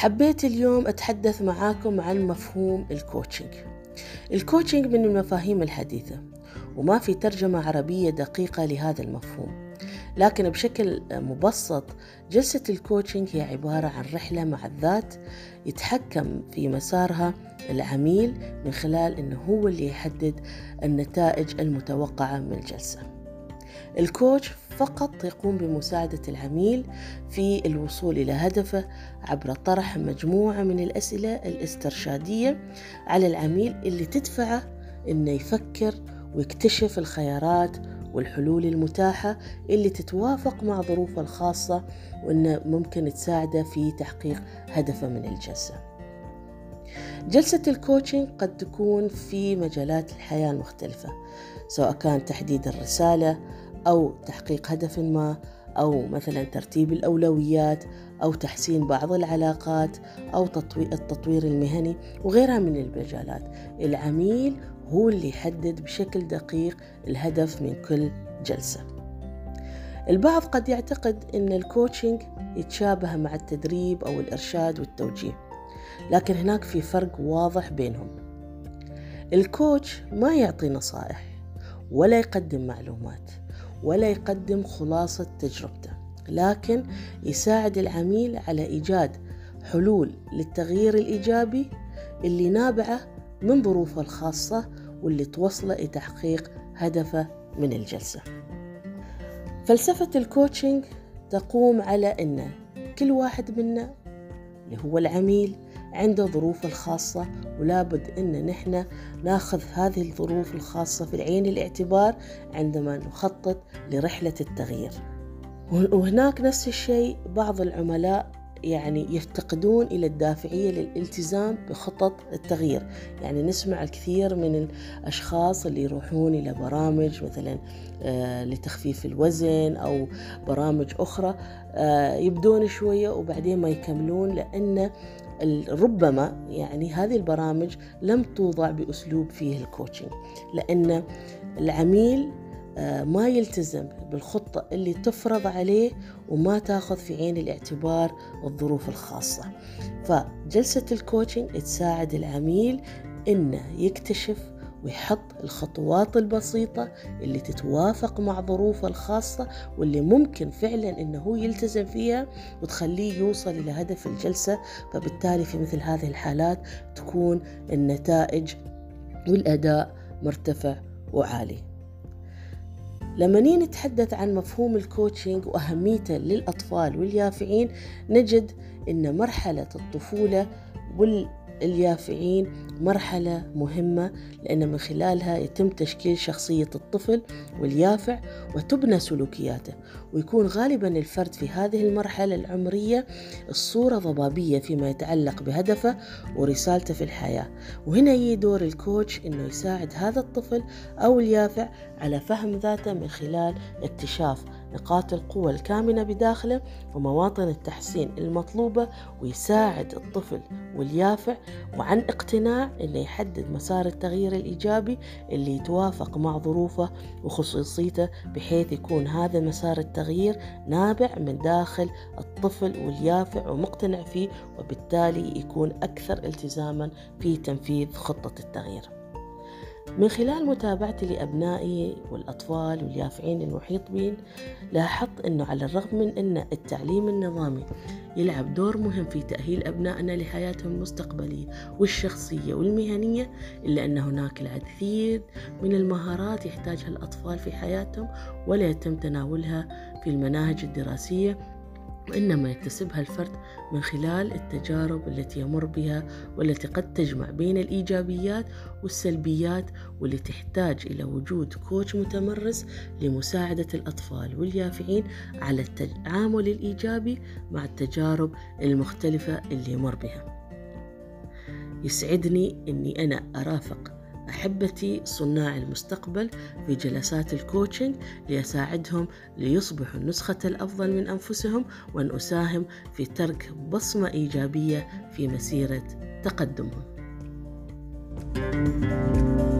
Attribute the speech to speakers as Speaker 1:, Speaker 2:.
Speaker 1: حبيت اليوم أتحدث معاكم عن مفهوم ال coaching ال coaching من المفاهيم الحديثة وما في ترجمة عربية دقيقة لهذا المفهوم. لكن بشكل مبسط جلسة ال coaching هي عبارة عن رحلة مع الذات يتحكم في مسارها العميل من خلال أنه هو اللي يحدد النتائج المتوقعة من الجلسة. ال coach فقط يقوم بمساعدة العميل في الوصول إلى هدفه عبر طرح مجموعة من الأسئلة الاسترشادية على العميل اللي تدفعه إنه يفكر ويكتشف الخيارات والحلول المتاحة اللي تتوافق مع ظروفه الخاصة وإنه ممكن تساعده في تحقيق هدفه من الجلسة. جلسة الكوتشنج قد تكون في مجالات الحياة المختلفة سواء كان تحديد الرسالة أو تحقيق هدف ما أو مثلا ترتيب الأولويات أو تحسين بعض العلاقات أو التطوير المهني وغيرها من المجالات. العميل هو اللي يحدد بشكل دقيق الهدف من كل جلسة. البعض قد يعتقد أن الكوتشنج يتشابه مع التدريب أو الإرشاد والتوجيه لكن هناك في فرق واضح بينهم. الكوتش ما يعطي نصائح ولا يقدم معلومات ولا يقدم خلاصة تجربته لكن يساعد العميل على إيجاد حلول للتغيير الإيجابي اللي نابعة من ظروفه الخاصة واللي توصله لتحقيق هدفه من الجلسة. فلسفة الكوتشنج تقوم على أن كل واحد منا اللي هو العميل عنده ظروفه الخاصة ولابد أن نحن ناخذ هذه الظروف الخاصة في العين الاعتبار عندما نخطط لرحلة التغيير. وهناك نفس الشيء بعض العملاء يعني يفتقدون إلى الدافعية للالتزام بخطط التغيير. يعني نسمع الكثير من الأشخاص اللي يروحون إلى برامج مثلا آه، لتخفيف الوزن أو برامج أخرى آه، يبدون شوية وبعدين ما يكملون لأن ربما يعني هذه البرامج لم توضع بأسلوب فيه ال coaching لأن العميل ما يلتزم بالخطة اللي تفرض عليه وما تاخذ في عين الاعتبار الظروف الخاصة. فجلسة ال coaching تساعد العميل إنه يكتشف ويحط الخطوات البسيطة اللي تتوافق مع ظروفه الخاصة واللي ممكن فعلا إنه يلتزم فيها وتخليه يوصل إلى هدف الجلسة. فبالتالي في مثل هذه الحالات تكون النتائج والأداء مرتفع وعالي. لما نتحدث عن مفهوم الكوتشنج وأهميته للأطفال واليافعين نجد أن مرحلة الطفولة وال اليافعين مرحلة مهمة لأن من خلالها يتم تشكيل شخصية الطفل واليافع وتبنى سلوكياته. ويكون غالبا الفرد في هذه المرحلة العمرية الصورة ضبابية فيما يتعلق بهدفه ورسالته في الحياة. وهنا يجي دور الكوتش أنه يساعد هذا الطفل أو اليافع على فهم ذاته من خلال اكتشاف نقاط القوة الكامنة بداخله ومواطن التحسين المطلوبة ويساعد الطفل واليافع وعن اقتناع إنه يحدد مسار التغيير الإيجابي اللي يتوافق مع ظروفه وخصوصيته بحيث يكون هذا مسار التغيير نابع من داخل الطفل واليافع ومقتنع فيه وبالتالي يكون أكثر التزاما في تنفيذ خطة التغيير. من خلال متابعتي لأبنائي والأطفال واليافعين المحيط بين لاحظت أنه على الرغم من أن التعليم النظامي يلعب دور مهم في تأهيل أبنائنا لحياتهم المستقبلية والشخصية والمهنية إلا أن هناك العديد من المهارات يحتاجها الأطفال في حياتهم ولا يتم تناولها في المناهج الدراسية وإنما يكتسبها الفرد من خلال التجارب التي يمر بها والتي قد تجمع بين الإيجابيات والسلبيات واللي تحتاج إلى وجود كوتش متمرس لمساعدة الأطفال واليافعين على التعامل الإيجابي مع التجارب المختلفة اللي يمر بها. يسعدني أني أنا أرافق أحبتي صناع المستقبل في جلسات الكوتشنج لأساعدهم ليصبحوا النسخة الأفضل من أنفسهم وأن أساهم في ترك بصمة إيجابية في مسيرة تقدمهم. thank you